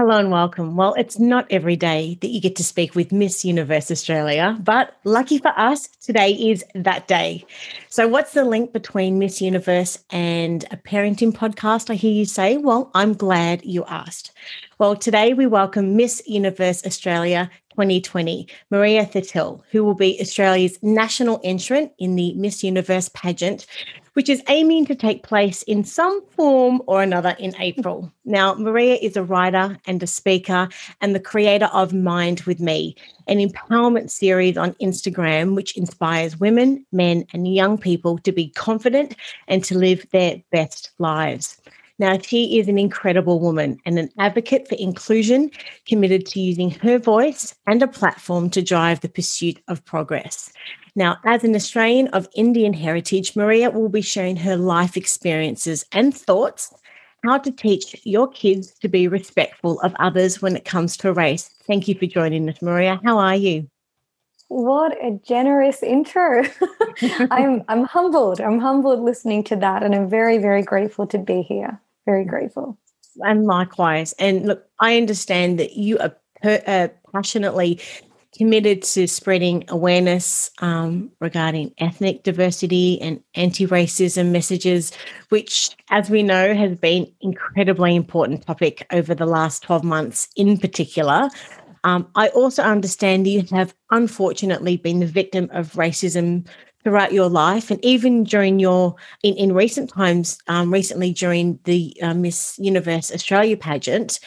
Hello and welcome. Well, it's not every day that you get to speak with Miss Universe Australia, but lucky for us, today is that day. So, what's the link between Miss Universe and a parenting podcast? I hear you say. Well, I'm glad you asked. Well, today we welcome Miss Universe Australia 2020, Maria Thattil, who will be Australia's national entrant in the Miss Universe pageant, which is aiming to take place in some form or another in April. Now, Maria is a writer and a speaker and the creator of Mind with Me, an empowerment series on Instagram which inspires women, men, and young people to be confident and to live their best lives. Now, she is an incredible woman and an advocate for inclusion, committed to using her voice and a platform to drive the pursuit of progress. Now, as an Australian of Indian heritage, Maria will be sharing her life experiences and thoughts, how to teach your kids to be respectful of others when it comes to race. Thank you for joining us, Maria. How are you? What a generous intro. I'm I'm humbled. I'm humbled listening to that and I'm very very grateful to be here very grateful. And likewise. And look, I understand that you are per, uh, passionately committed to spreading awareness um, regarding ethnic diversity and anti-racism messages which as we know has been incredibly important topic over the last 12 months in particular um, i also understand you have unfortunately been the victim of racism throughout your life and even during your in, in recent times um, recently during the uh, miss universe australia pageant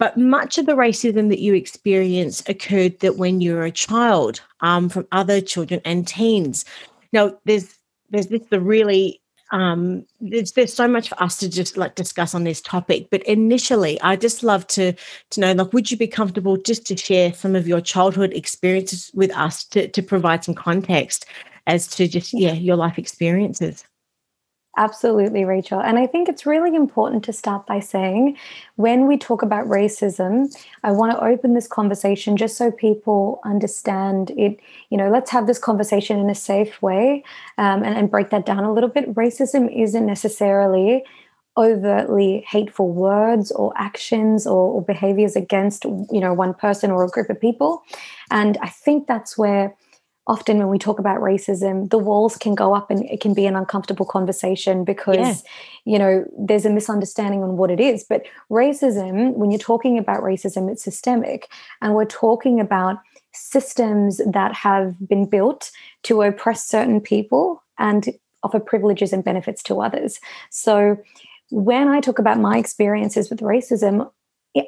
but much of the racism that you experienced occurred that when you were a child um, from other children and teens. Now there's there's this the really um, there's, there's so much for us to just like discuss on this topic but initially i just love to to know like would you be comfortable just to share some of your childhood experiences with us to, to provide some context as to just yeah your life experiences Absolutely, Rachel. And I think it's really important to start by saying when we talk about racism, I want to open this conversation just so people understand it. You know, let's have this conversation in a safe way um, and, and break that down a little bit. Racism isn't necessarily overtly hateful words or actions or, or behaviors against, you know, one person or a group of people. And I think that's where often when we talk about racism, the walls can go up and it can be an uncomfortable conversation because, yeah. you know, there's a misunderstanding on what it is. But racism, when you're talking about racism, it's systemic. And we're talking about systems that have been built to oppress certain people and offer privileges and benefits to others. So when I talk about my experiences with racism,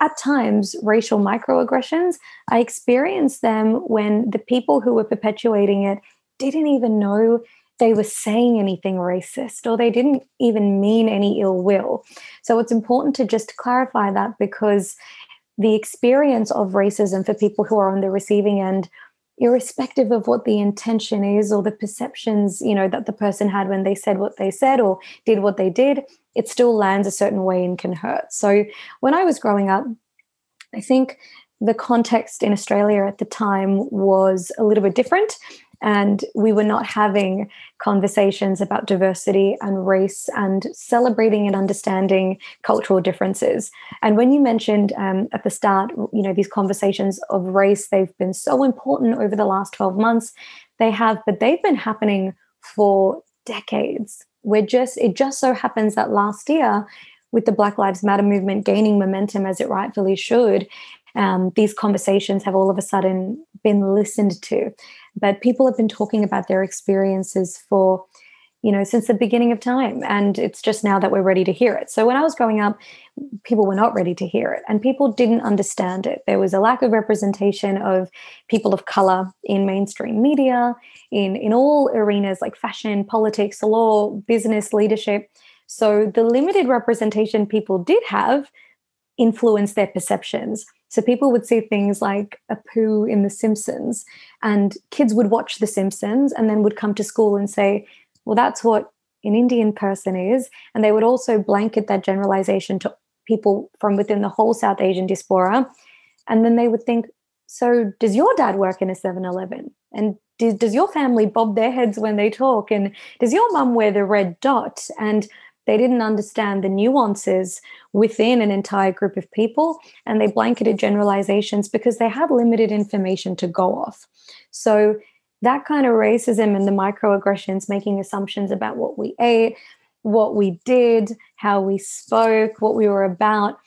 at times racial microaggressions i experienced them when the people who were perpetuating it didn't even know they were saying anything racist or they didn't even mean any ill will. So it's important to just clarify that because the experience of racism for people who are on the receiving end irrespective of what the intention is or the perceptions you know that the person had when they said what they said or did what they did it still lands a certain way and can hurt. So when i was growing up i think the context in australia at the time was a little bit different and we were not having conversations about diversity and race and celebrating and understanding cultural differences. And when you mentioned um, at the start you know these conversations of race they've been so important over the last 12 months. They have but they've been happening for decades we're just it just so happens that last year with the black lives matter movement gaining momentum as it rightfully should um, these conversations have all of a sudden been listened to. But people have been talking about their experiences for you know since the beginning of time and it's just now that we're ready to hear it. So when i was growing up people were not ready to hear it and people didn't understand it. There was a lack of representation of people of color in mainstream media in in all arenas like fashion politics law business leadership. So the limited representation people did have influenced their perceptions. So people would see things like a poo in The Simpsons, and kids would watch The Simpsons and then would come to school and say, well, that's what an Indian person is. And they would also blanket that generalization to people from within the whole South Asian diaspora. And then they would think, so does your dad work in a 7 Eleven? And does, does your family bob their heads when they talk? And does your mum wear the red dot? And they didn't understand the nuances within an entire group of people, and they blanketed generalizations because they had limited information to go off. So, that kind of racism and the microaggressions, making assumptions about what we ate, what we did, how we spoke, what we were about,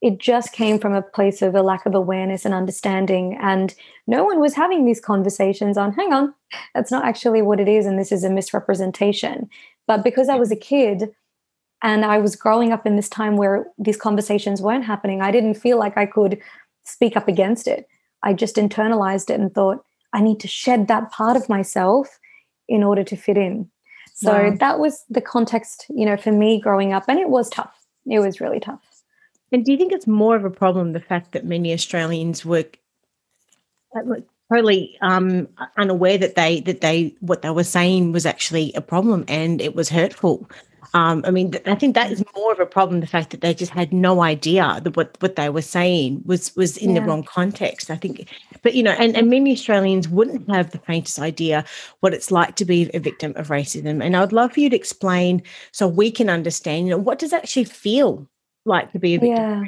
it just came from a place of a lack of awareness and understanding. And no one was having these conversations on, hang on, that's not actually what it is. And this is a misrepresentation. But because I was a kid, and I was growing up in this time where these conversations weren't happening. I didn't feel like I could speak up against it. I just internalized it and thought, I need to shed that part of myself in order to fit in. So wow. that was the context, you know, for me growing up. And it was tough. It was really tough. And do you think it's more of a problem the fact that many Australians were uh, totally um, unaware that they that they what they were saying was actually a problem and it was hurtful? Um, I mean, I think that is more of a problem. The fact that they just had no idea that what, what they were saying was was in yeah. the wrong context. I think, but you know, and, and many Australians wouldn't have the faintest idea what it's like to be a victim of racism. And I would love for you to explain so we can understand. You know, what does it actually feel like to be a victim yeah.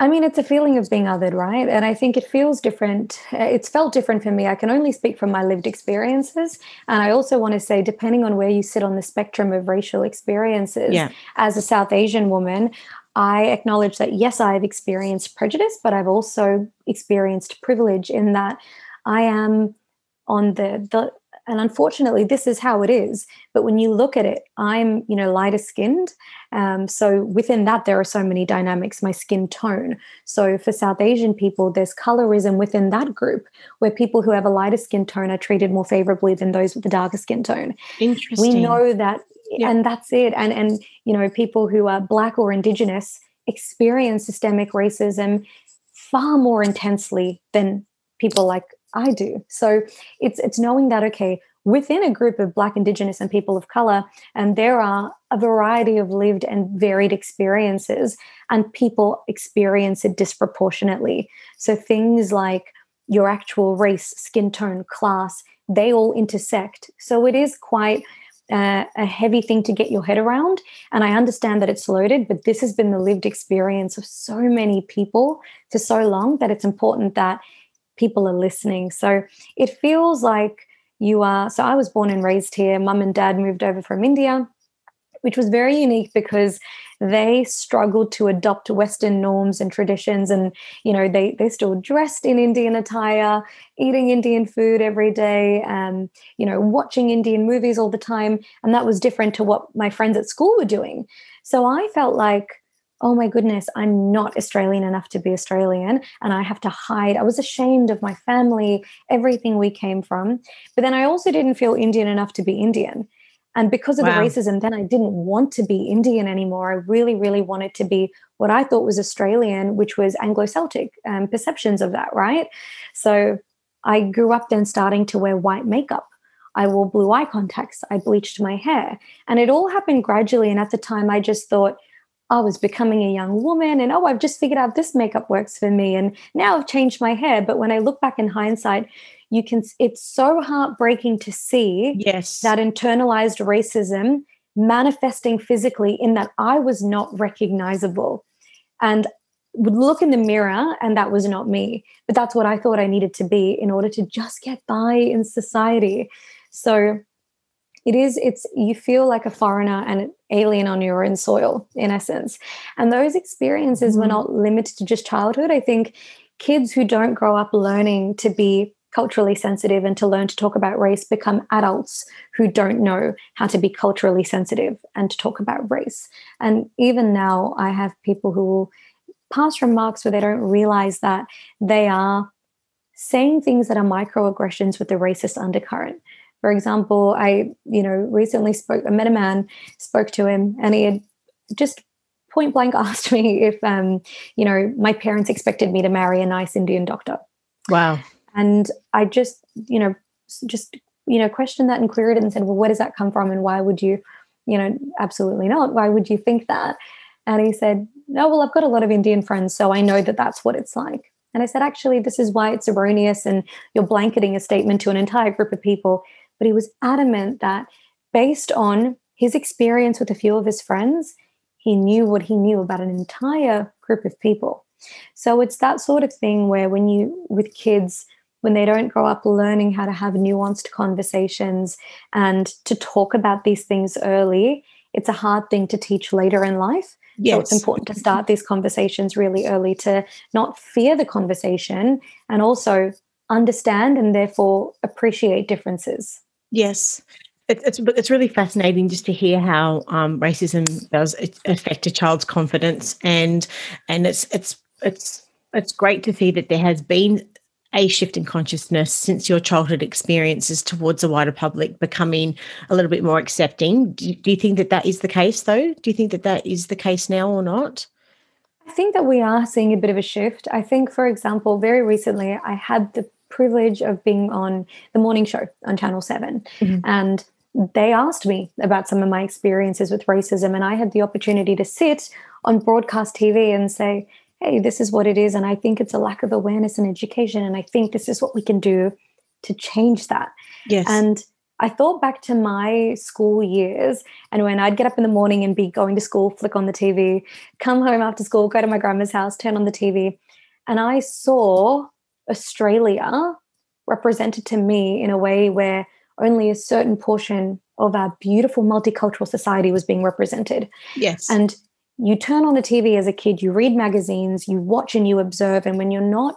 I mean, it's a feeling of being othered, right? And I think it feels different. It's felt different for me. I can only speak from my lived experiences. And I also want to say, depending on where you sit on the spectrum of racial experiences, yeah. as a South Asian woman, I acknowledge that, yes, I've experienced prejudice, but I've also experienced privilege in that I am on the, the and unfortunately this is how it is. But when you look at it i'm you know lighter skinned. Um, so within that there are so many dynamics my skin tone. So for south asian people there's colorism within that group where people who have a lighter skin tone are treated more favorably than those with a darker skin tone. Interesting. we know that yeah. and that's it. And and you know people who are black or indigenous experience systemic racism far more intensely than people like I do. So it's it's knowing that okay, within a group of Black, Indigenous, and people of color, and there are a variety of lived and varied experiences, and people experience it disproportionately. So things like your actual race, skin tone, class, they all intersect. So it is quite uh, a heavy thing to get your head around. And I understand that it's loaded, but this has been the lived experience of so many people for so long that it's important that people are listening. So it feels like you are. So I was born and raised here. Mum and dad moved over from India, which was very unique because they struggled to adopt Western norms and traditions. And, you know, they, they still dressed in Indian attire, eating Indian food every day, and, you know, watching Indian movies all the time. And that was different to what my friends at school were doing. So I felt like, oh my goodness, I'm not Australian enough to be Australian and I have to hide. I was ashamed of my family, everything we came from. But then I also didn't feel Indian enough to be Indian. And because of wow. the racism, then I didn't want to be Indian anymore. I really, really wanted to be what I thought was Australian, which was Anglo Celtic um, perceptions of that, right? So I grew up then starting to wear white makeup. I wore blue eye contacts. I bleached my hair. And it all happened gradually. And at the time, I just thought, I was becoming a young woman and oh, I've just figured out this makeup works for me. And now I've changed my hair. But when I look back in hindsight, you can, it's so heartbreaking to see yes. that internalized racism manifesting physically in that I was not recognizable. And would look in the mirror and that was not me. But that's what I thought I needed to be in order to just get by in society. So it is it's you feel like a foreigner and an alien on your own soil in essence and those experiences mm-hmm. were not limited to just childhood. I think kids who don't grow up learning to be culturally sensitive and to learn to talk about race become adults who don't know how to be culturally sensitive and to talk about race. And even now i have people who will pass remarks where they don't realize that they are saying things that are microaggressions with a racist undercurrent for example, I, you know, recently spoke, I met a man, spoke to him, and he had just point blank asked me if, um, you know, my parents expected me to marry a nice Indian doctor. Wow. And I just, you know, just, you know, questioned that and queried it and said, well, where does that come from? And why would you, you know, absolutely not. Why would you think that? And he said, no, well, I've got a lot of Indian friends, so I know that that's what it's like. And I said, actually, this is why it's erroneous and you're blanketing a statement to an entire group of people. But he was adamant that based on his experience with a few of his friends, he knew what he knew about an entire group of people. So it's that sort of thing where when you, with kids, when they don't grow up learning how to have nuanced conversations and to talk about these things early, it's a hard thing to teach later in life. Yes. So it's important to start these conversations really early to not fear the conversation and also understand and therefore appreciate differences. Yes. It's, it's really fascinating just to hear how um, racism does affect a child's confidence and and it's it's it's it's great to see that there has been a shift in consciousness since your childhood experiences towards the wider public becoming a little bit more accepting. Do, do you think that that is the case, though? Do you think that that is the case now or not? I think that we are seeing a bit of a shift. I think, for example, very recently I had the privilege of being on the morning show on Channel 7. Mm-hmm. And they asked me about some of my experiences with racism. And I had the opportunity to sit on broadcast TV and say, hey, this is what it is. And I think it's a lack of awareness and education. And I think this is what we can do to change that. Yes. And I thought back to my school years and when I'd get up in the morning and be going to school, flick on the TV, come home after school, go to my grandma's house, turn on the TV, and I saw Australia represented to me in a way where only a certain portion of our beautiful multicultural society was being represented. Yes. And you turn on the TV as a kid, you read magazines, you watch and you observe. And when you're not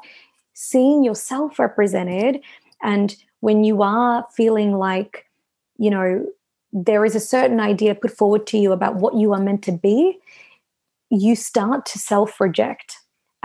seeing yourself represented, and when you are feeling like, you know, there is a certain idea put forward to you about what you are meant to be, you start to self reject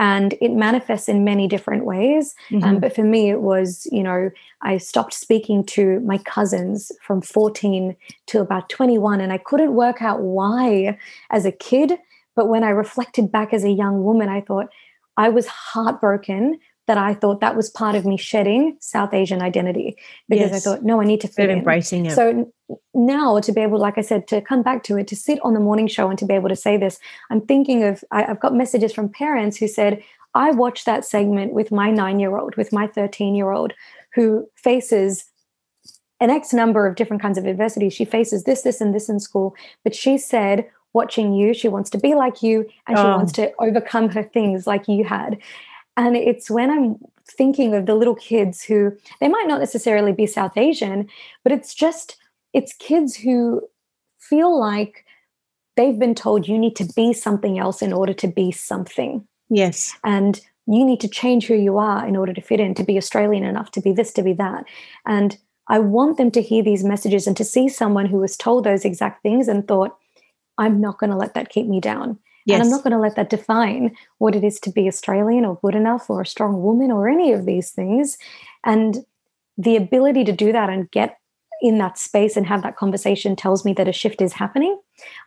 and it manifests in many different ways um, mm-hmm. um, but for me it was you know i stopped speaking to my cousins from 14 to about 21 and i couldn't work out why as a kid but when i reflected back as a young woman i thought i was heartbroken that I thought that was part of me shedding South Asian identity because yes. I thought, no, I need to fit in. embracing it. So now to be able, like I said, to come back to it, to sit on the morning show and to be able to say this, I'm thinking of, I, I've got messages from parents who said, I watched that segment with my nine year old, with my 13 year old who faces an X number of different kinds of adversity. She faces this, this, and this in school. But she said, watching you, she wants to be like you and she oh. wants to overcome her things like you had. And it's when I'm thinking of the little kids who they might not necessarily be South Asian, but it's just, it's kids who feel like they've been told you need to be something else in order to be something. Yes. And you need to change who you are in order to fit in, to be Australian enough, to be this, to be that. And I want them to hear these messages and to see someone who was told those exact things and thought, I'm not going to let that keep me down. Yes. And I'm not going to let that define what it is to be Australian or good enough or a strong woman or any of these things. And the ability to do that and get in that space and have that conversation tells me that a shift is happening.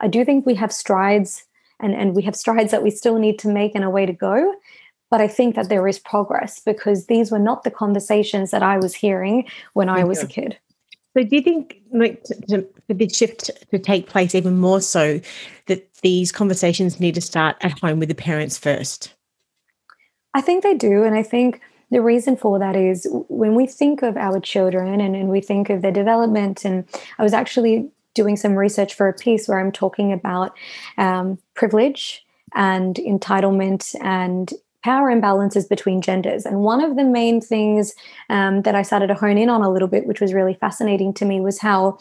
I do think we have strides and, and we have strides that we still need to make and a way to go. But I think that there is progress because these were not the conversations that I was hearing when I was a kid. So, do you think, like, to, to, for this shift to take place even more so, that these conversations need to start at home with the parents first? I think they do, and I think the reason for that is when we think of our children and, and we think of their development, and I was actually doing some research for a piece where I'm talking about um, privilege and entitlement and power imbalances between genders. And one of the main things um, that I started to hone in on a little bit, which was really fascinating to me, was how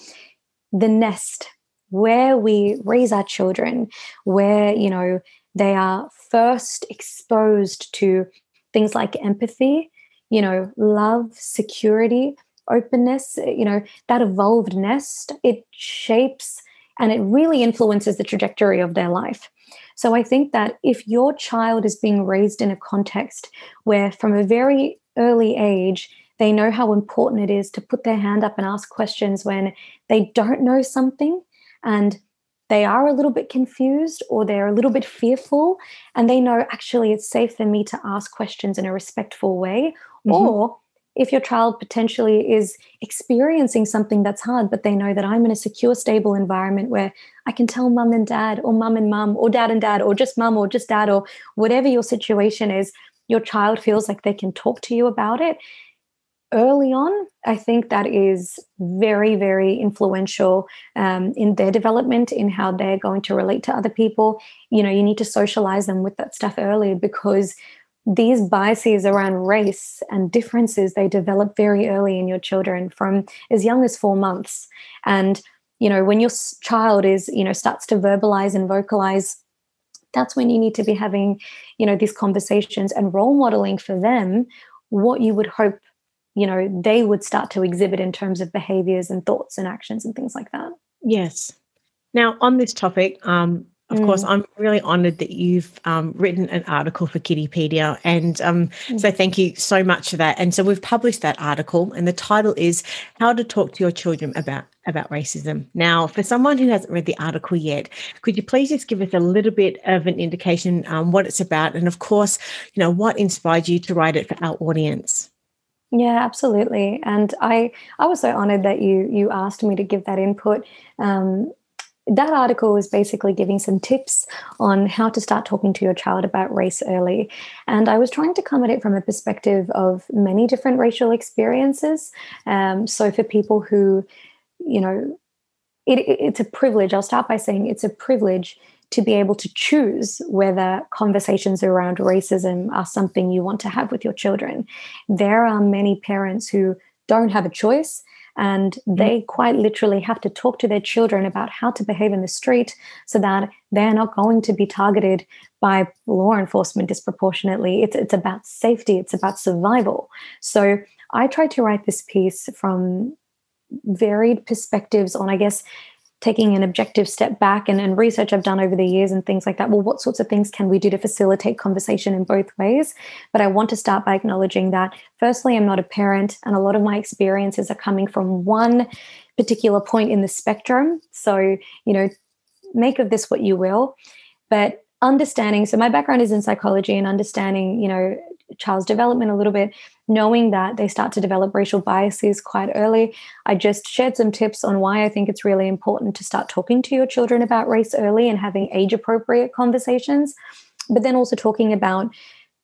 the nest, where we raise our children, where, you know, they are first exposed to things like empathy, you know, love, security, openness, you know, that evolved nest, it shapes and it really influences the trajectory of their life. So I think that if your child is being raised in a context where from a very early age, they know how important it is to put their hand up and ask questions when they don't know something and they are a little bit confused or they're a little bit fearful and they know actually it's safe for me to ask questions in a respectful way mm-hmm. or if your child potentially is experiencing something that's hard, but they know that I'm in a secure, stable environment where I can tell mum and dad, or mum and mum, or dad and dad, or just mum, or just dad, or whatever your situation is, your child feels like they can talk to you about it. Early on, I think that is very, very influential um, in their development, in how they're going to relate to other people. You know, you need to socialize them with that stuff early because these biases around race and differences they develop very early in your children from as young as four months. And you know when your child is you know starts to verbalize and vocalize that's when you need to be having you know these conversations and role modeling for them what you would hope you know they would start to exhibit in terms of behaviors and thoughts and actions and things like that. Yes. Now on this topic um of mm. course, I'm really honoured that you've um, written an article for Kiddipedia. And um, mm. so thank you so much for that. And so we've published that article, and the title is How to Talk to Your Children About, about Racism. Now, for someone who hasn't read the article yet, could you please just give us a little bit of an indication um, what it's about? And of course, you know, what inspired you to write it for our audience? Yeah, absolutely. And I I was so honored that you you asked me to give that input. Um, that article was basically giving some tips on how to start talking to your child about race early. And I was trying to come at it from a perspective of many different racial experiences. Um, so for people who, you know, it, it's a privilege. I'll start by saying it's a privilege to be able to choose whether conversations around racism are something you want to have with your children. There are many parents who don't have a choice and mm-hmm. they quite literally have to talk to their children about how to behave in the street so that they're not going to be targeted by law enforcement disproportionately. It's, it's about safety, it's about survival. So I tried to write this piece from varied perspectives on, I guess, taking an objective step back and, and research I've done over the years and things like that. Well, what sorts of things can we do to facilitate conversation in both ways? But I want to start by acknowledging that, firstly, I'm not a parent, and a lot of my experiences are coming from one particular point in the spectrum. So, you know, make of this what you will. But understanding, so my background is in psychology and understanding, you know, child's development a little bit, knowing that they start to develop racial biases quite early. I just shared some tips on why I think it's really important to start talking to your children about race early and having age appropriate conversations, but then also talking about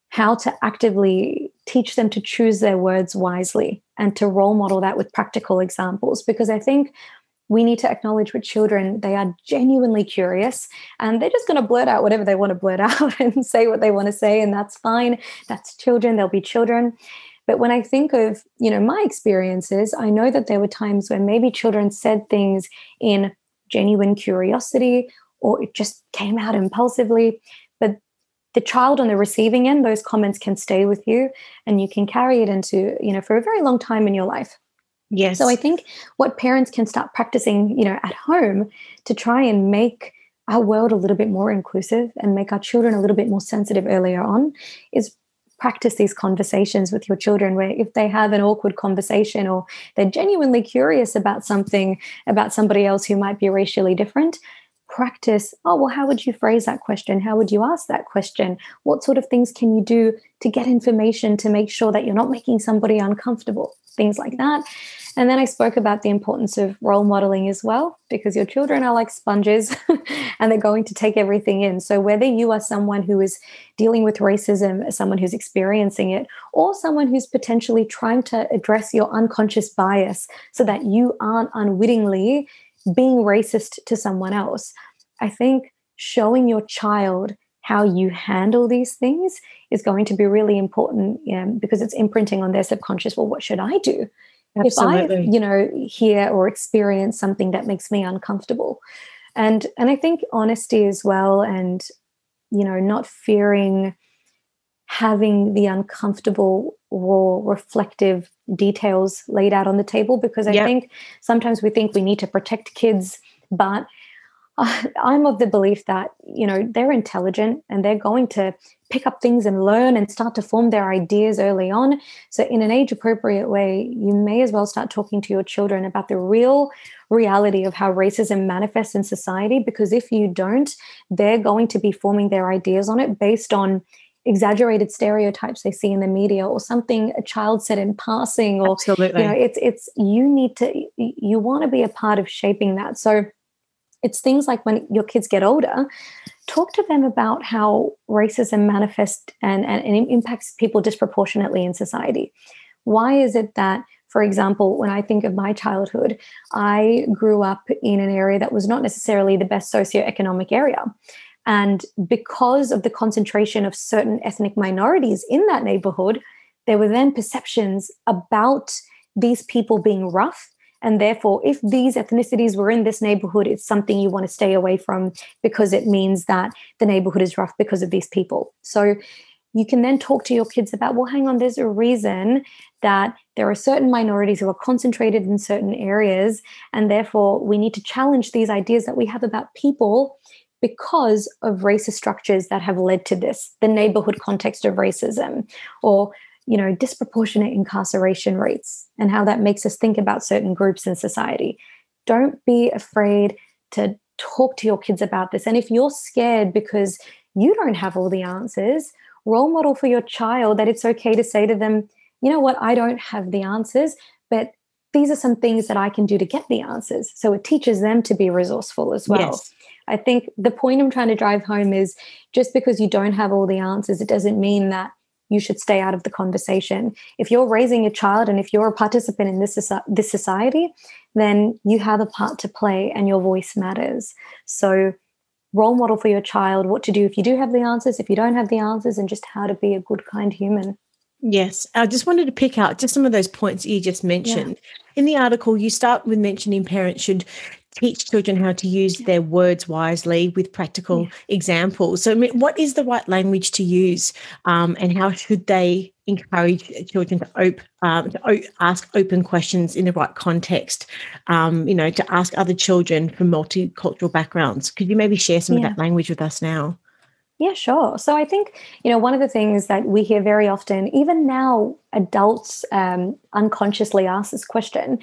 how to actively teach them to choose their words wisely and to role model that with practical examples. Because I think we need to acknowledge with children they are genuinely curious and they're just going to blurt out whatever they want to blurt out and say what they want to say and that's fine. That's children they'll be children. But when i think of you know my experiences i know that there were times when maybe children said things in genuine curiosity or it just came out impulsively but the child on the receiving end those comments can stay with you and you can carry it into you know for a very long time in your life Yes. So I think what parents can start practicing, you know, at home to try and make our world a little bit more inclusive and make our children a little bit more sensitive earlier on is practice these conversations with your children where if they have an awkward conversation or they're genuinely curious about something about somebody else who might be racially different practice oh well how would you phrase that question? How would you ask that question? What sort of things can you do to get information to make sure that you're not making somebody uncomfortable? Things like that and then I spoke about the importance of role modeling as well, because your children are like sponges and they're going to take everything in. So, whether you are someone who is dealing with racism, someone who's experiencing it, or someone who's potentially trying to address your unconscious bias so that you aren't unwittingly being racist to someone else, I think showing your child how you handle these things is going to be really important um, because it's imprinting on their subconscious. Well, what should I do? Absolutely. If I, you know, hear or experience something that makes me uncomfortable. And and I think honesty as well and you know, not fearing having the uncomfortable raw reflective details laid out on the table because I yep. think sometimes we think we need to protect kids, but I'm of the belief that you know they're intelligent and they're going to pick up things and learn and start to form their ideas early on. So, in an age appropriate way, you may as well start talking to your children about the real reality of how racism manifests in society. Because if you don't, they're going to be forming their ideas on it based on exaggerated stereotypes they see in the media or something a child said in passing or Absolutely. you know it's it's you need to you want to be a part of shaping that so it's things like when your kids get older talk to them about how racism manifests and, and, and impacts people disproportionately in society why is it that for example, when I think of my childhood, I grew up in an area that was not necessarily the best socioeconomic area. And because of the concentration of certain ethnic minorities in that neighborhood, there were then perceptions about these people being rough. And therefore, if these ethnicities were in this neighborhood, it's something you want to stay away from because it means that the neighborhood is rough because of these people. So you can then talk to your kids about, well, hang on, there's a reason that there are certain minorities who are concentrated in certain areas. And therefore, we need to challenge these ideas that we have about people because of racist structures that have led to this the neighborhood context of racism or you know disproportionate incarceration rates and how that makes us think about certain groups in society. Don't be afraid to talk to your kids about this. And if you're scared because you don't have all the answers role model for your child that it's okay to say to them you know what? I don't have the answers but these are some things that i can do to get the answers. So it teaches them to be resourceful as well. Yes. I think the point I'm trying to drive home is just because you don't have all the answers, it doesn't mean that you should stay out of the conversation. If you're raising a child and if you're a participant in this, this society, then you have a part to play and your voice matters. So, role model for your child what to do if you do have the answers, if you don't have the answers, and just how to be a good, kind human. Yes, I just wanted to pick out just some of those points you just mentioned. Yeah. In the article, you start with mentioning parents should teach children how to use their words wisely with practical yeah. examples. So, I mean, what is the right language to use, um, and how should they encourage children to, op- um, to o- ask open questions in the right context? Um, you know, to ask other children from multicultural backgrounds. Could you maybe share some yeah. of that language with us now? Yeah, sure. So I think, you know, one of the things that we hear very often, even now, adults um, unconsciously ask this question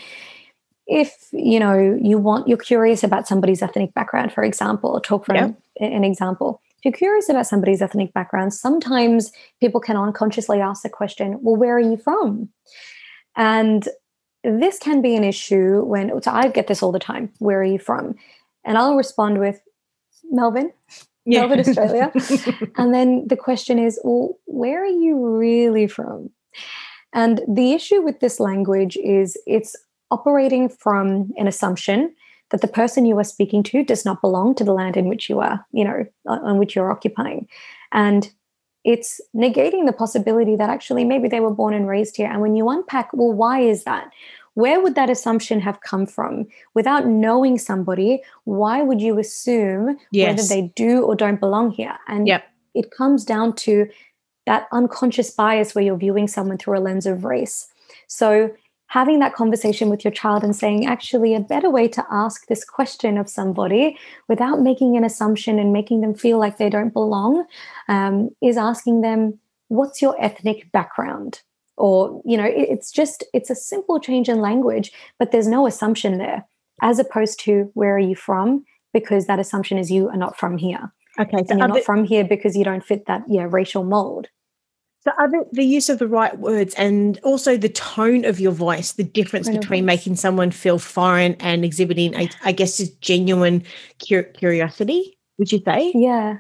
if you know you want you're curious about somebody's ethnic background for example or talk from yep. an example. If you're curious about somebody's ethnic background sometimes people can unconsciously ask the question well where are you from? And this can be an issue when so i get this all the time where are you from? And i'll respond with melbourne. Yeah. melbourne australia. And then the question is well where are you really from? And the issue with this language is it's operating from an assumption that the person you are speaking to does not belong to the land in which you are, you know, on which you're occupying. And it's negating the possibility that actually maybe they were born and raised here. And when you unpack, well, why is that? Where would that assumption have come from? Without knowing somebody, why would you assume yes. whether they do or don't belong here? And yep. it comes down to that unconscious bias where you're viewing someone through a lens of race. So having that conversation with your child and saying, actually, a better way to ask this question of somebody without making an assumption and making them feel like they don't belong um, is asking them, what's your ethnic background? Or, you know, it's just, it's a simple change in language, but there's no assumption there, as opposed to where are you from? Because that assumption is you are not from here. Okay. So and you're not from here because you don't fit that yeah, racial mold. So, other the use of the right words and also the tone of your voice, the difference between making someone feel foreign and exhibiting, I, I guess, is genuine curiosity. Would you say? Yeah,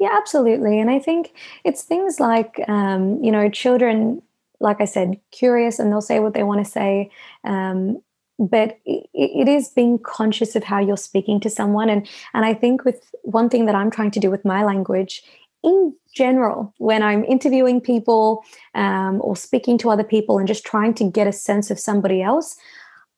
yeah, absolutely. And I think it's things like, um, you know, children, like I said, curious, and they'll say what they want to say. Um, but it, it is being conscious of how you're speaking to someone, and and I think with one thing that I'm trying to do with my language in general, when I'm interviewing people um, or speaking to other people and just trying to get a sense of somebody else,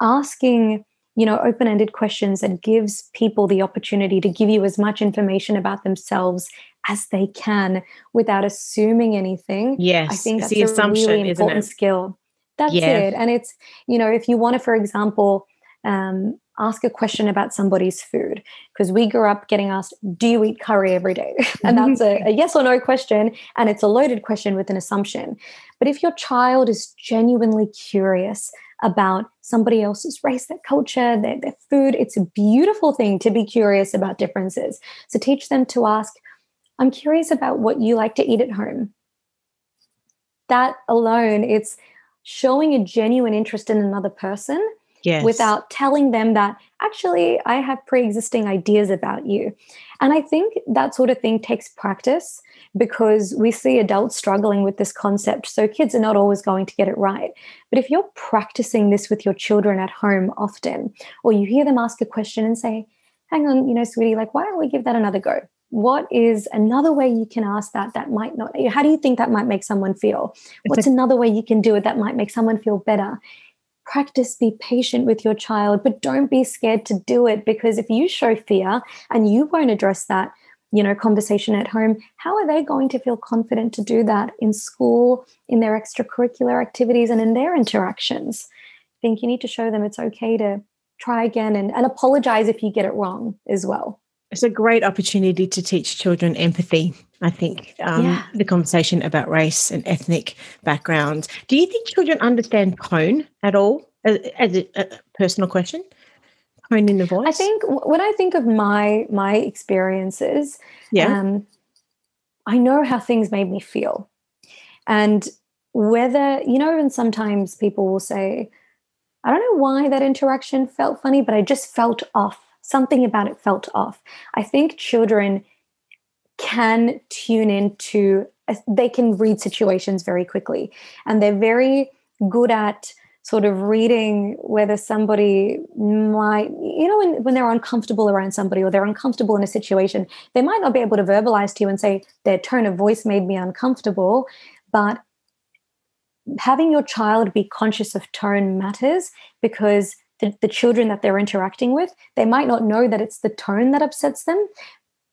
asking you know open-ended questions that gives people the opportunity to give you as much information about themselves as they can without assuming anything. Yes, I think that's a really important skill. That's yeah. it. And it's, you know, if you want to, for example, um, ask a question about somebody's food. Because we grew up getting asked do you eat curry every day? And that's a, a, yes or no question and it's a loaded question with an assumption. But if your child is genuinely curious about somebody else's race their culture their, their food it's a beautiful thing to be curious about differences. So teach them to ask i'm curious about what you like to eat at home. That alone it's showing a genuine interest in another person yes. without telling them that actually I have pre existing ideas about you. And I think that sort of thing takes practice because we see adults struggling with this concept. So kids are not always going to get it right. But if you're practicing this with your children at home often, or you hear them ask a question and say, hang on, you know, sweetie, like, why don't we give that another go? What is another way you can ask that that might not? How do you think that might make someone feel? What's another way you can do it that might make someone feel better? Practice be patient with your child but don't be scared to do it because if you show fear and you won't address that you know conversation at home how are they going to feel confident to do that in school in their extracurricular activities and in their interactions i think you need to show them it's okay to try again and, and apologize if you get it wrong as well it's a great opportunity to teach children empathy. I think um, yeah. the conversation about race and ethnic backgrounds. Do you think children understand tone at all as, as a, a, personal question? Tone in the voice. I think when I think of my my experiences, yeah, um, I know how things made me feel, and whether you know, and sometimes people will say, "I don't know why that interaction felt funny, but I just felt off." something about it felt off. I think children can tune into, uh, they can read situations very quickly and they're very good at sort of reading whether somebody might, you know, when, when they're uncomfortable around somebody or they're uncomfortable in a situation, they might not be able to verbalize to you and say, their tone of voice made me uncomfortable. But having your child be conscious of tone matters because the, the children that they're interacting with, they might not know that it's the tone that upsets them,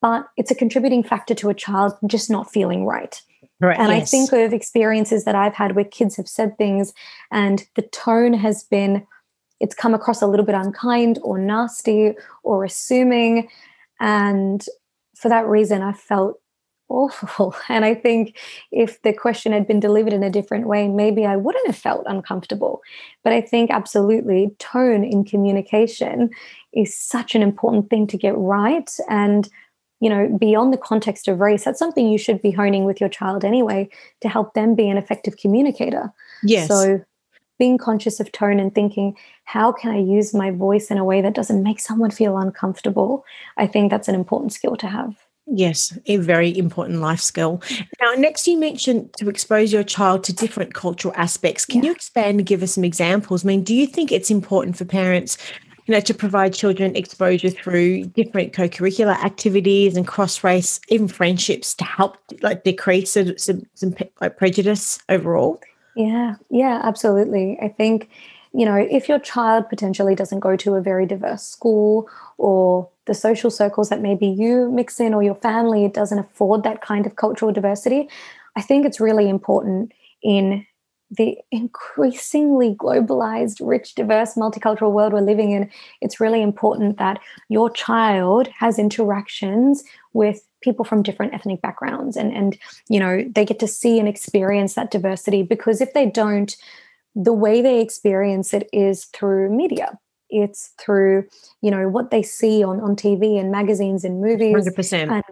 but it's a contributing factor to a child just not feeling right. Right, and yes. I think of experiences that I've had where kids have said things and the tone has been, it's come across a little bit unkind or nasty or assuming. And for that reason, I felt awful. And I think if the question had been delivered in a different way, maybe I wouldn't have felt uncomfortable. But I think absolutely tone in communication is such an important thing to get right. And, you know, beyond the context of race, that's something you should be honing with your child anyway to help them be an effective communicator. Yes. So being conscious of tone and thinking, how can I use my voice in a way that doesn't make someone feel uncomfortable? I think that's an important skill to have. Yes, a very important life skill. Now, next, you mentioned to expose your child to different cultural aspects. Can yeah. you expand and give us some examples? I mean, do you think it's important for parents, you know, to provide children exposure through different co-curricular activities and cross-race, even friendships, to help like decrease some, some, like prejudice overall? Yeah, yeah, absolutely. I think you know, if your child potentially doesn't go to a very diverse school or the social circles that maybe you mix in or your family doesn't afford that kind of cultural diversity, I think it's really important in the increasingly globalized, rich, diverse, multicultural world we're living in, it's really important that your child has interactions with people from different ethnic backgrounds. And and you know they get to see and experience that diversity because if they don't the way they experience it is through media. It's through you know what they see on on tv and magazines and movies 100% and,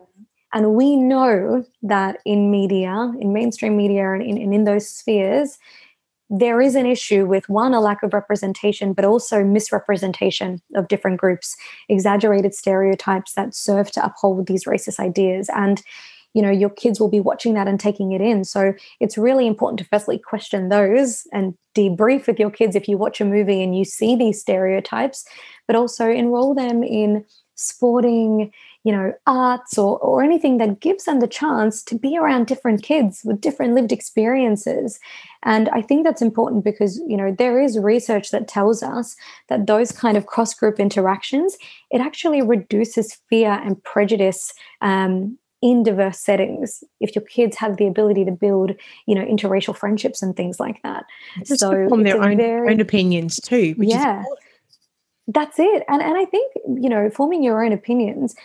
and we know that in media in mainstream media and in, and in those spheres there is an issue with one a lack of representation but also misrepresentation of different groups exaggerated stereotypes that serve to uphold these racist ideas. And you know your kids will be watching that and taking it in. So it's really important to firstly question those and debrief with your kids if you watch a movie and you see these stereotypes but also enroll them in sporting you know arts or, or anything that gives them the chance to be around different kids with different lived experiences. And i think that's important because you know there is research that tells us that those kind of cross group interactions it actually reduces fear and prejudice um, in diverse settings if your kids have the ability to build you know interracial friendships and things like that. Just so from their own, very, own opinions too yeah. that's it. And and I think, you know, forming your own opinions,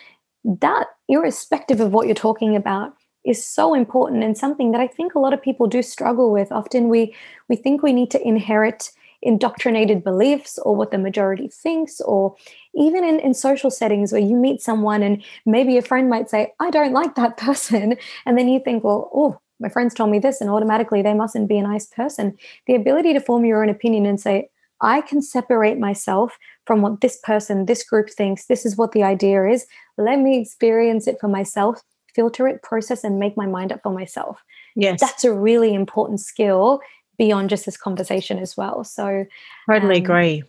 that irrespective of what you're talking about, is so important and something that I think a lot of people do struggle with. Often we we think we need to inherit indoctrinated beliefs or what the majority thinks, or even in, in social settings where you meet someone and maybe a friend might say, I don't like that person. And then you think, well, oh, my friends told me this, and automatically they mustn't be a nice person. The ability to form your own opinion and say, I can separate myself from what this person, this group thinks, this is what the idea is. Let me experience it for myself filter it, process, and make my mind up for myself. Yes. That's a really important skill beyond just this conversation as well. So totally um, agree.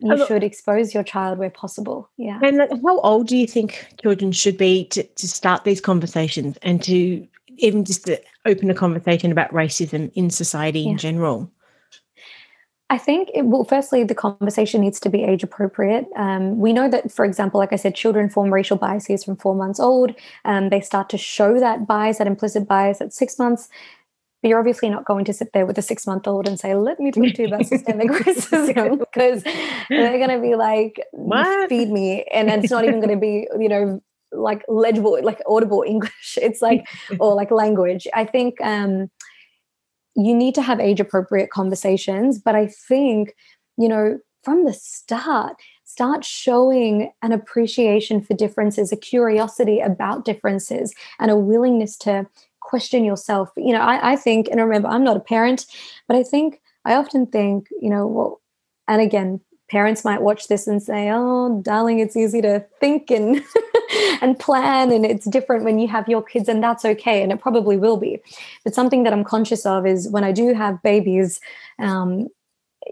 You should expose your child where possible. Yeah. And how old do you think children should be to, to start these conversations and to even just to open a conversation about racism in society yeah. in general? I think, it, well, firstly, the conversation needs to be age appropriate. Um, we know that, for example, like I said, children form racial biases from four months old. Um, they start to show that bias, that implicit bias at six months. But you're obviously not going to sit there with a six month old and say, let me talk to you about systemic racism, because they're going to be like, what? feed me. And it's not even going to be, you know, like legible, like audible English. It's like, or like language. I think, um, you need to have age appropriate conversations. But I think, you know, from the start, start showing an appreciation for differences, a curiosity about differences, and a willingness to question yourself. You know, I, I think, and remember, I'm not a parent, but I think, I often think, you know, well, and again, parents might watch this and say, "Oh, darling, it's easy to think and and plan and it's different when you have your kids and that's okay and it probably will be." But something that I'm conscious of is when I do have babies um,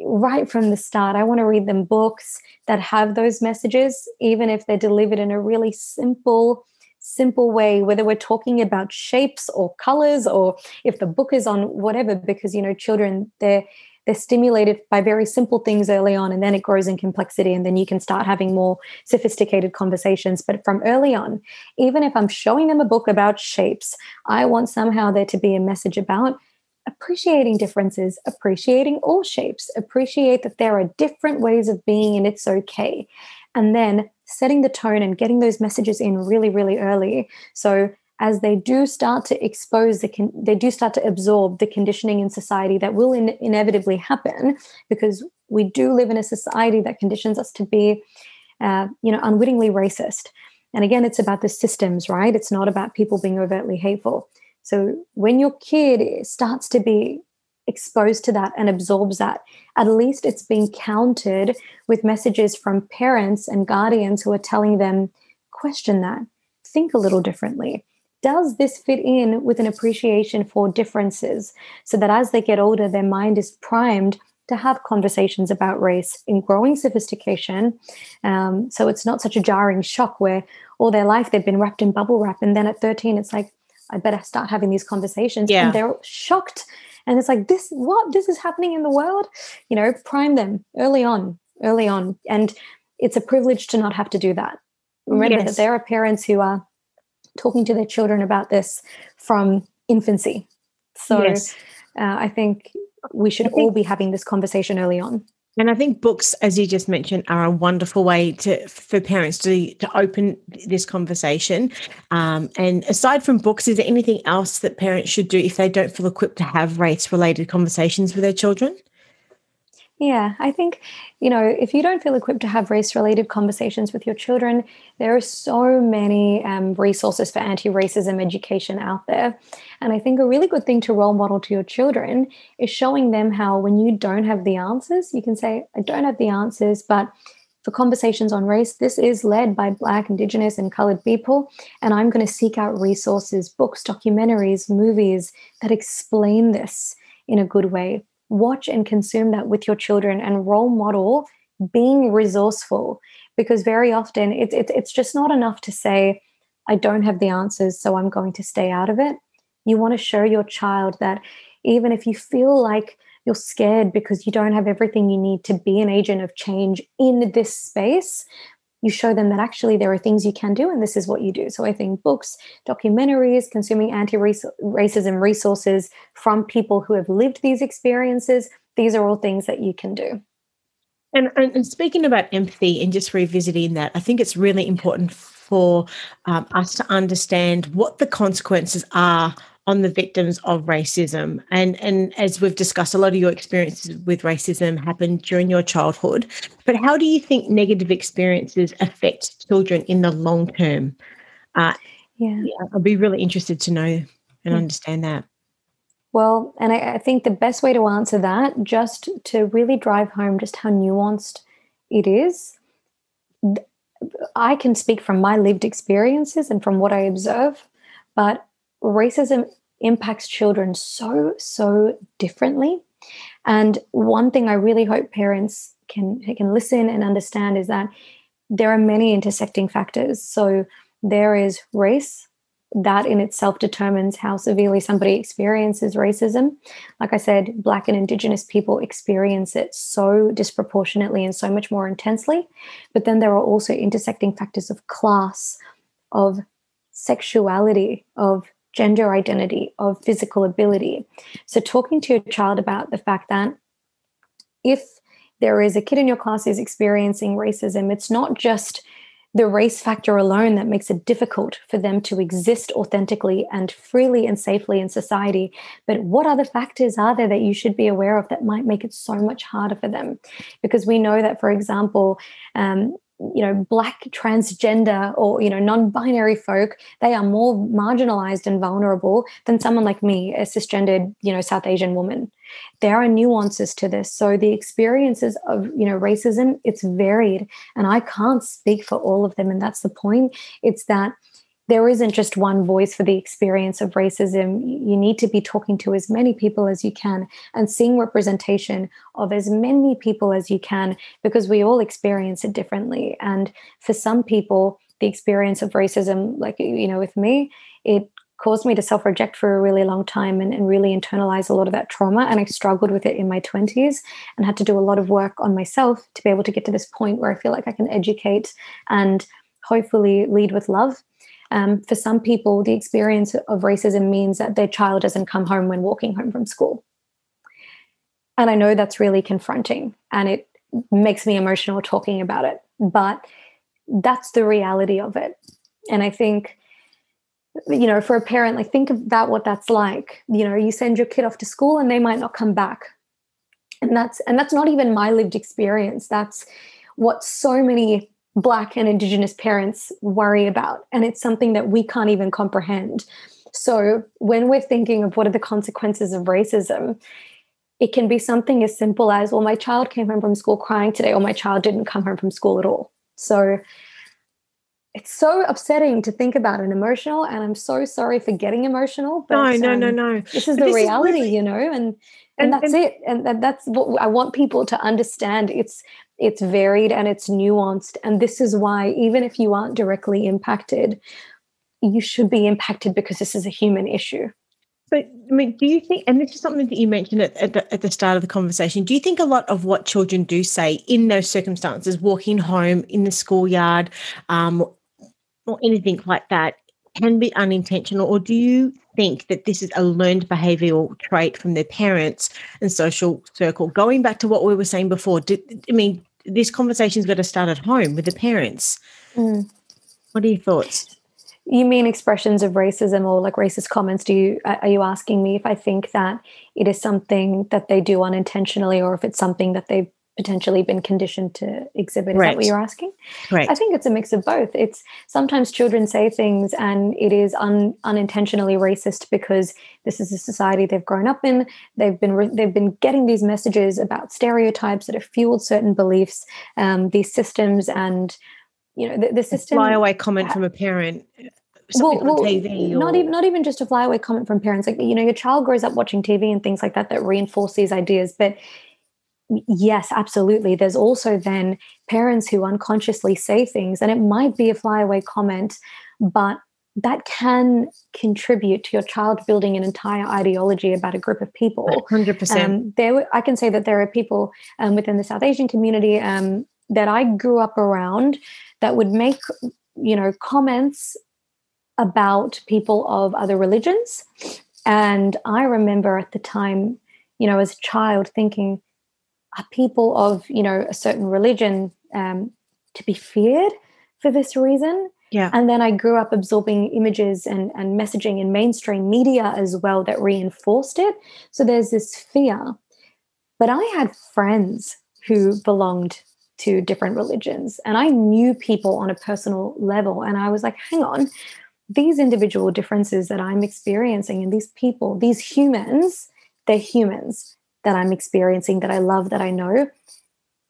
right from the start, I want to read them books that have those messages even if they're delivered in a really simple simple way whether we're talking about shapes or colors or if the book is on whatever because you know children they're they're stimulated by very simple things early on and then it grows in complexity and then you can start having more sophisticated conversations. But from early on even if i'm showing them a book about shapes i want somehow there to be a message about appreciating differences appreciating all shapes appreciate that there are different ways of being and it's okay. And then setting the tone and getting those messages in really really early. So as they do start to expose the con- they do start to absorb the conditioning in society that will in- inevitably happen because we do live in a society that conditions us to be uh, you know unwittingly racist. And again it's about the systems right? It's not about people being overtly hateful. So when your kid starts to be exposed to that and absorbs that at least it's being countered with messages from parents and guardians who are telling them question that. Think a little differently does this fit in with an appreciation for differences so that as they get older, their mind is primed to have conversations about race in growing sophistication. Um, so it's not such a jarring shock where all their life they've been wrapped in bubble wrap. And then at 13, it's like, I better start having these conversations. Yeah. And they're shocked. And it's like, this, what? This is happening in the world? You know, prime them early on, early on. And it's a privilege to not have to do that. Remember yes. that there are parents who are talking to their children about this from infancy. So yes. uh, I think we should think, all be having this conversation early on. And I think books, as you just mentioned, are a wonderful way to for parents to to open this conversation. Um, and aside from books, is there anything else that parents should do if they don't feel equipped to have race related conversations with their children? Yeah, I think, you know, if you don't feel equipped to have race related conversations with your children, there are so many um, resources for anti racism education out there. And I think a really good thing to role model to your children is showing them how, when you don't have the answers, you can say, I don't have the answers, but for conversations on race, this is led by Black, Indigenous, and colored people. And I'm going to seek out resources, books, documentaries, movies that explain this in a good way watch and consume that with your children and role model being resourceful. Because very often it's it, it's just not enough to say i don't have the answers so i'm going to stay out of it. You want to show your child that even if you feel like you're scared because you don't have everything you need to be an agent of change in this space you show them that actually there are things you can do and this is what you do. So I think books, documentaries, consuming anti racism resources from people who have lived these experiences, these are all things that you can do. And, and, speaking about empathy and just revisiting that, I think it's really important for um, us to understand what the consequences are on the victims of racism. And, and as we've discussed, a lot of your experiences with racism happened during your childhood. But how do you think negative experiences affect children in the long term? Uh, yeah. yeah. I'd be really interested to know and understand that. Well, and I, I think the best way to answer that, just to really drive home just how nuanced it is, I can speak from my lived experiences and from what I observe, but racism impacts children so, so differently. And one thing I really hope parents can, can listen and understand is that there are many intersecting factors. So there is race, that in itself determines how severely somebody experiences racism. Like I said, Black and Indigenous people experience it so disproportionately and so much more intensely. But then there are also intersecting factors of class, of sexuality, of gender identity, of physical ability. So, talking to your child about the fact that if there is a kid in your class who's experiencing racism, it's not just the race factor alone that makes it difficult for them to exist authentically and freely and safely in society. But what other factors are there that you should be aware of that might make it so much harder for them? Because we know that, for example, um, you know black transgender or you know non-binary folk they are more marginalized and vulnerable than someone like me a cisgendered you know south asian woman. There are nuances to this. So the experiences of you know racism it's varied and i can't speak for all of them and that's the point. It's that there isn't just one voice for the experience of racism. You need to be talking to as many people as you can and seeing representation of as many people as you can because we all experience it differently. And for some people, the experience of racism, like, you know, with me, it caused me to self reject for a really long time and, and, really internalize a lot of that trauma. And I struggled with it in my 20s and had to do a lot of work on myself to be able to get to this point where I feel like I can educate and hopefully lead with love um, for some people, the experience of racism means that their child doesn't come home when walking home from school. And I know that's really confronting and it makes me emotional talking about it, but that's the reality of it. And I think, you know, for a parent, like think about what that's like. You know, you send your kid off to school and they might not come back. And that's and that's not even my lived experience. That's what so many Black and Indigenous parents worry about. And it's something that we can't even comprehend. So, when we're thinking of what are the consequences of racism, it can be something as simple as, well, my child came home from school crying today, or my child didn't come home from school at all. So, it's so upsetting to think about and emotional. And I'm so sorry for getting emotional. But, no, no, um, no, no. This is but the this reality, is really, you know, and, and, and that's and, it. And that's what I want people to understand. It's it's varied and it's nuanced. And this is why, even if you aren't directly impacted, you should be impacted because this is a human issue. But I mean, do you think, and this is something that you mentioned at, at, the, at the start of the conversation, do you think a lot of what children do say in those circumstances, walking home in the schoolyard, um, or anything like that, can be unintentional? Or do you think that this is a learned behavioral trait from their parents and social circle? Going back to what we were saying before, do, I mean, this conversation's got to start at home with the parents. Mm. What are your thoughts? You mean expressions of racism or like racist comments? Do you are you asking me if I think that it is something that they do unintentionally, or if it's something that they've potentially been conditioned to exhibit. Is right. that what you're asking? Right. I think it's a mix of both. It's sometimes children say things and it is un, unintentionally racist because this is a society they've grown up in. They've been re- they've been getting these messages about stereotypes that have fueled certain beliefs, um, these systems, and you know the, the system. Flyaway comment from a parent. Well, well, TV or... not even not even just a flyaway comment from parents. Like you know, your child grows up watching TV and things like that that reinforce these ideas, but yes, absolutely. There's also then parents who unconsciously say things, and it might be a flyaway comment, but that can contribute to your child building an entire ideology about a group of people. 100%. Um, there, I can say that there are people um, within the South Asian community um, that I grew up around that would make, you know, comments about people of other religions. And I remember at the time, you know, as a child thinking, are people of you know a certain religion um, to be feared for this reason? Yeah. And then i grew up absorbing images and, and messaging in mainstream media as well that reinforced it. So there's this fear. But i had friends who belonged to different religions and i knew people on a personal level and i was like hang on. These individual differences that i'm experiencing and these people these humans they're humans that i'm experiencing that i love that i know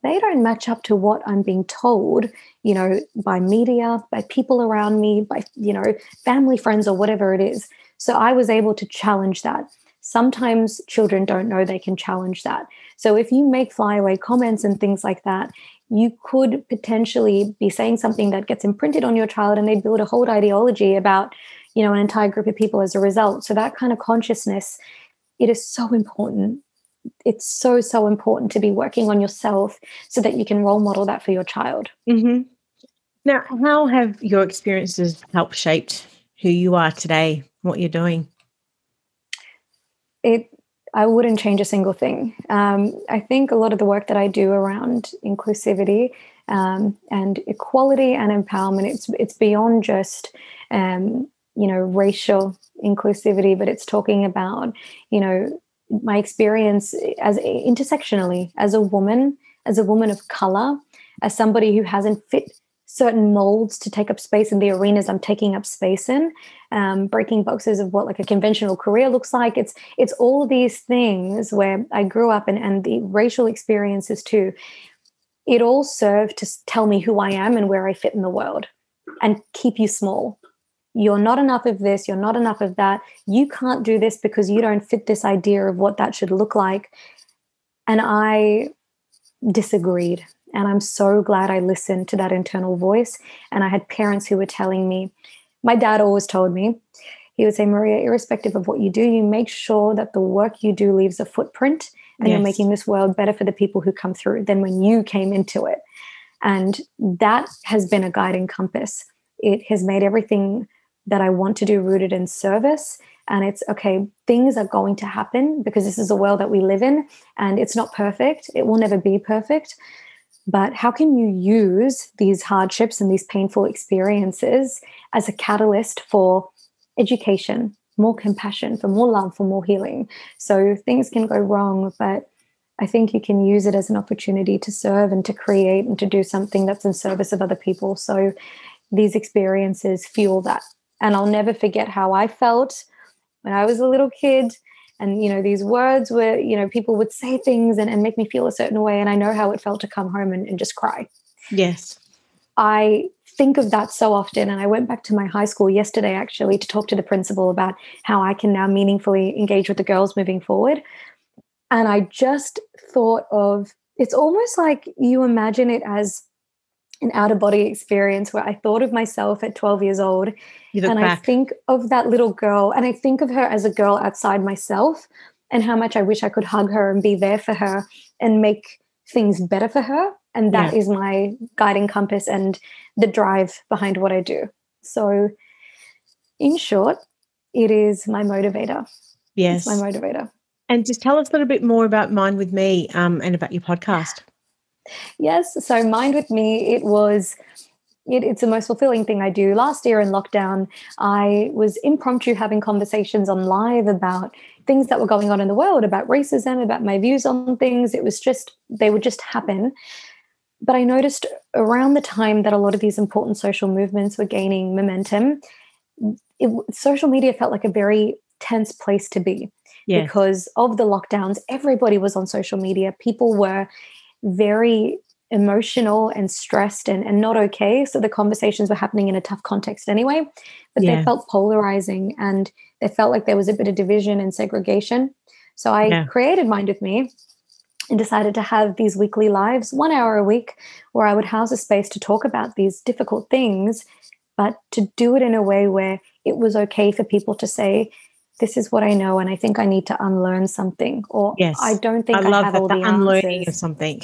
they don't match up to what I'm being told, you know, by media, by people around me, by, you know, family, friends, or whatever it is. So I was able to challenge that. Sometimes children don't know they can challenge that. So if you make flyaway comments and things like that, you could potentially be saying something that gets imprinted on your child and they build a whole ideology about, you know, an entire group of people as a result. So that kind of consciousness, it is so important it's so so important to be working on yourself so that you can role model that for your child. Mm-hmm. now how have your experiences helped shaped who you are today what you're doing? It i wouldn't change a single thing. Um, i think a lot of the work that i do around inclusivity um, and equality and empowerment it's it's beyond just um, you know racial inclusivity but it's talking about you know my experience as intersectionally as a woman, as a woman of color, as somebody who hasn't fit certain molds to take up space in the arenas I'm taking up space in, um, breaking boxes of what like a conventional career looks like. It's it's all of these things where I grew up and, and the racial experiences too. It all served to tell me who I am and where I fit in the world and keep you small you're not enough of this, you're not enough of that. You can't do this because you don't fit this idea of what that should look like. And I disagreed. And I'm so glad I listened to that internal voice. And I had parents who were telling me, my dad always told me, he would say, Maria, irrespective of what you do, you make sure that the work you do leaves a footprint and yes. you're making this world better for the people who come through than when you came into it. And that has been a guiding compass. It has made everything that I want to do rooted in service. And it's okay, things are going to happen because this is a world that we live in and it's not perfect. It will never be perfect. But how can you use these hardships and these painful experiences as a catalyst for education, more compassion, for more love, for more healing? So things can go wrong, but I think you can use it as an opportunity to serve and to create and to do something that's in service of other people. So these experiences fuel that and I'll never forget how I felt when I was a little kid. And, you know, these words were, you know, people would say things and, and make me feel a certain way. And I know how it felt to come home and, and just cry. Yes. I think of that so often. And I went back to my high school yesterday actually to talk to the principal about how I can now meaningfully engage with the girls moving forward. And I just thought of it's almost like you imagine it as an out of body experience where I thought of myself at 12 years old. And back. I think of that little girl and I think of her as a girl outside myself and how much I wish I could hug her and be there for her and make things better for her. And that yeah. is my guiding compass and the drive behind what I do. So, in short, it is my motivator. Yes. It's my motivator. And just tell us a little bit more about Mind with Me um, and about your podcast. Yes. So Mind with Me, it was it, it's the most fulfilling thing I do. Last year in lockdown, I was impromptu having conversations on live about things that were going on in the world, about racism, about my views on things. It was just, they would just happen. But I noticed around the time that a lot of these important social movements were gaining momentum, it, social media felt like a very tense place to be because of the lockdowns. Everybody was on social media. People were very emotional and stressed and, and not okay. So the conversations were happening in a tough context anyway, but yeah. they felt polarizing and they felt like there was a bit of division and segregation. So I yeah. created Mind with Me and decided to have these weekly lives, one hour a week, where I would house a space to talk about these difficult things, but to do it in a way where it was okay for people to say, this is what I know, and I think I need to unlearn something, or yes, I don't think I, I have that, all the, the unlearning answers. of something.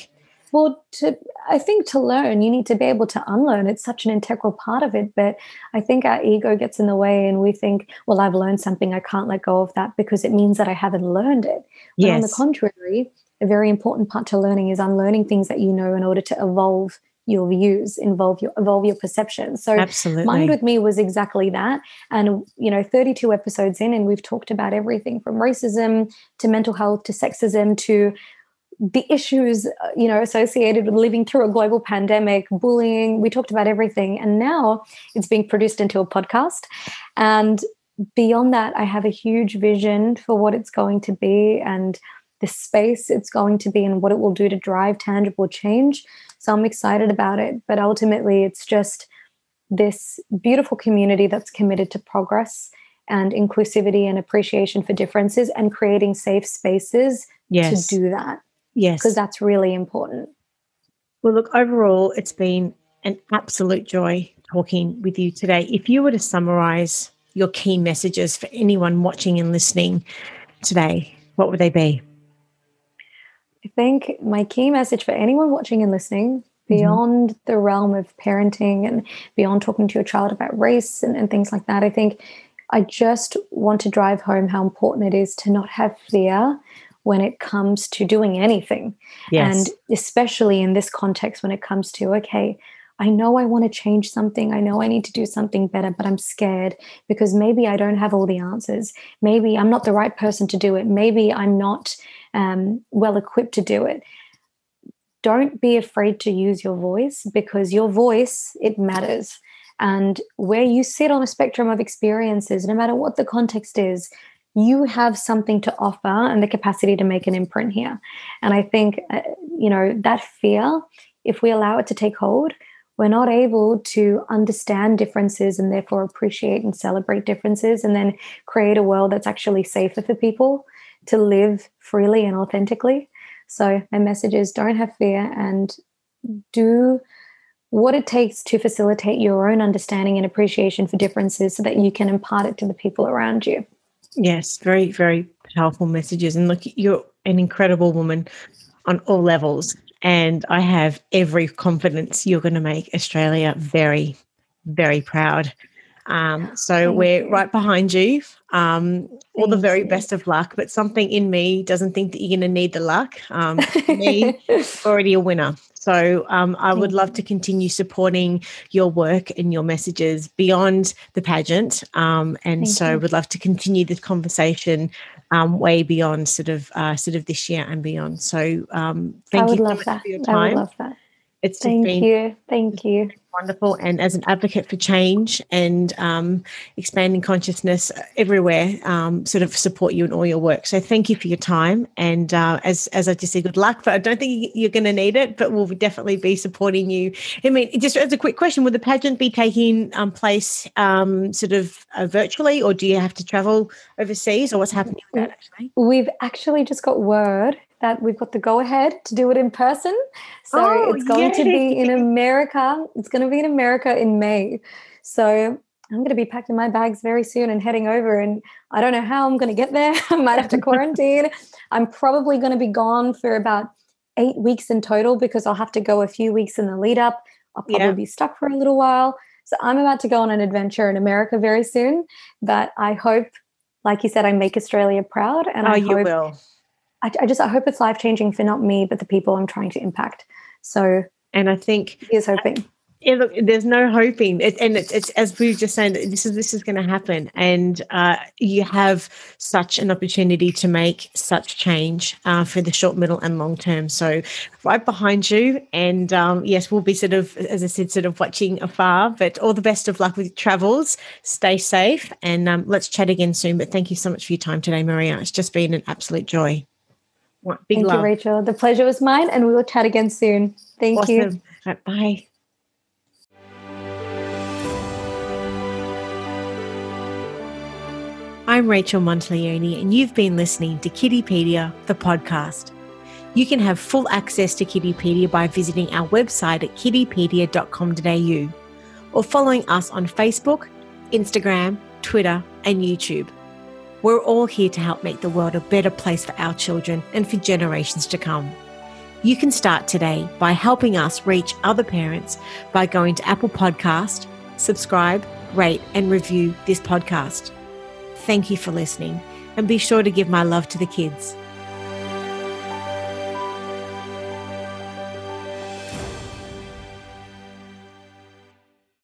Well, to I think to learn, you need to be able to unlearn. It's such an integral part of it. But I think our ego gets in the way, and we think, well, I've learned something, I can't let go of that because it means that I haven't learned it. But yes. on the contrary, a very important part to learning is unlearning things that you know in order to evolve your views involve your evolve your perception. So Absolutely. mind with me was exactly that. And you know 32 episodes in and we've talked about everything from racism to mental health to sexism to the issues uh, you know associated with living through a global pandemic bullying. We talked about everything. And now it's being produced into a podcast. And beyond that i have a huge vision for what it's going to be. And the space it's going to be and what it will do to drive tangible change so I'm excited about it. But ultimately, it's just this beautiful community that's committed to progress and inclusivity and appreciation for differences and creating safe spaces yes. to do that. Yes. Because that's really important. Well, look, overall, it's been an absolute joy talking with you today. If you were to summarize your key messages for anyone watching and listening today, what would they be? I think my key message for anyone watching and listening mm-hmm. beyond mm-hmm. the realm of parenting and beyond talking to your child about race and, and things like that, I think I just want to drive home how important it is to not have fear when it comes to doing anything. Yes. And especially in this context, when it comes to, okay, I know I want to change something. I know I need to do something better, but I'm scared because maybe I don't have all the answers. Maybe I'm not the right person to do it. Maybe I'm not um, well equipped to do it. Don't be afraid to use your voice because your voice it matters. And where you sit on a spectrum of experiences no matter what the context is you have something to offer and the capacity to make an imprint here. And i think uh, you know that fear if we allow it to take hold we're not able to understand differences and therefore appreciate and celebrate differences and then create a world that's actually safer for people to live freely and authentically. So, my message is don't have fear and do what it takes to facilitate your own understanding and appreciation for differences so that you can impart it to the people around you. Yes, very, very powerful messages. And look, you're an incredible woman on all levels. And I have every confidence you're going to make Australia very, very proud. Um, so we're right behind you. Um, all the very best of luck, but something in me doesn't think that you're going to need the luck. Um, me, already a winner. So um, I would love to continue supporting your work and your messages beyond the pageant. Um, and Thank so you. would love to continue this conversation um, way beyond sort of uh, sort of this year and beyond. So um, thank you so much that. for your time. I would love that. It's thank been, you. Thank you wonderful. And as an advocate for change and um, expanding consciousness everywhere, um, sort of support you in all your work. So thank you for your time. And uh, as as I just said, good luck. But I don't think you're going to need it. But we'll definitely be supporting you. I mean, just as a quick question, will the pageant be taking um, place um, sort of uh, virtually, or do you have to travel overseas, or what's happening with that? Actually, we've actually just got word that we've got the go ahead to do it in person. So oh, it's going yay. to be in America. It's going to be in America in May. So I'm going to be packing my bags very soon and heading over. And I don't know how I'm going to get there. I might have to quarantine. I'm probably going to be gone for about eight weeks in total because I'll have to go a few weeks in the lead up. I'll probably yeah. be stuck for a little while. So I'm about to go on an adventure in America very soon. But I hope, like you said, I make Australia proud. And oh, I you hope will. I, I just I hope it's life changing for not me, but the people I'm trying to impact. So, and I think here's hoping. Yeah, look, there's no hoping, it, and it's, it's, as we were just saying this is this is going to happen, and uh, you have such an opportunity to make such change uh, for the short, middle, and long term. So, right behind you, and um, yes, we'll be sort of, as I said, sort of watching afar. But all the best of luck with your travels. Stay safe, and um, let's chat again soon. But thank you so much for your time today, Maria. It's just been an absolute joy. Big Thank love. you, Rachel. The pleasure was mine, and we will chat again soon. Thank awesome. you. Right, bye. I'm Rachel Monteleone, and you've been listening to Kiddipedia, the podcast. You can have full access to Kiddipedia by visiting our website at kiddipedia.com.au or following us on Facebook, Instagram, Twitter, and YouTube. We're all here to help make the world a better place for our children and for generations to come. You can start today by helping us reach other parents by going to Apple Podcast, subscribe, rate and review this podcast. Thank you for listening and be sure to give my love to the kids.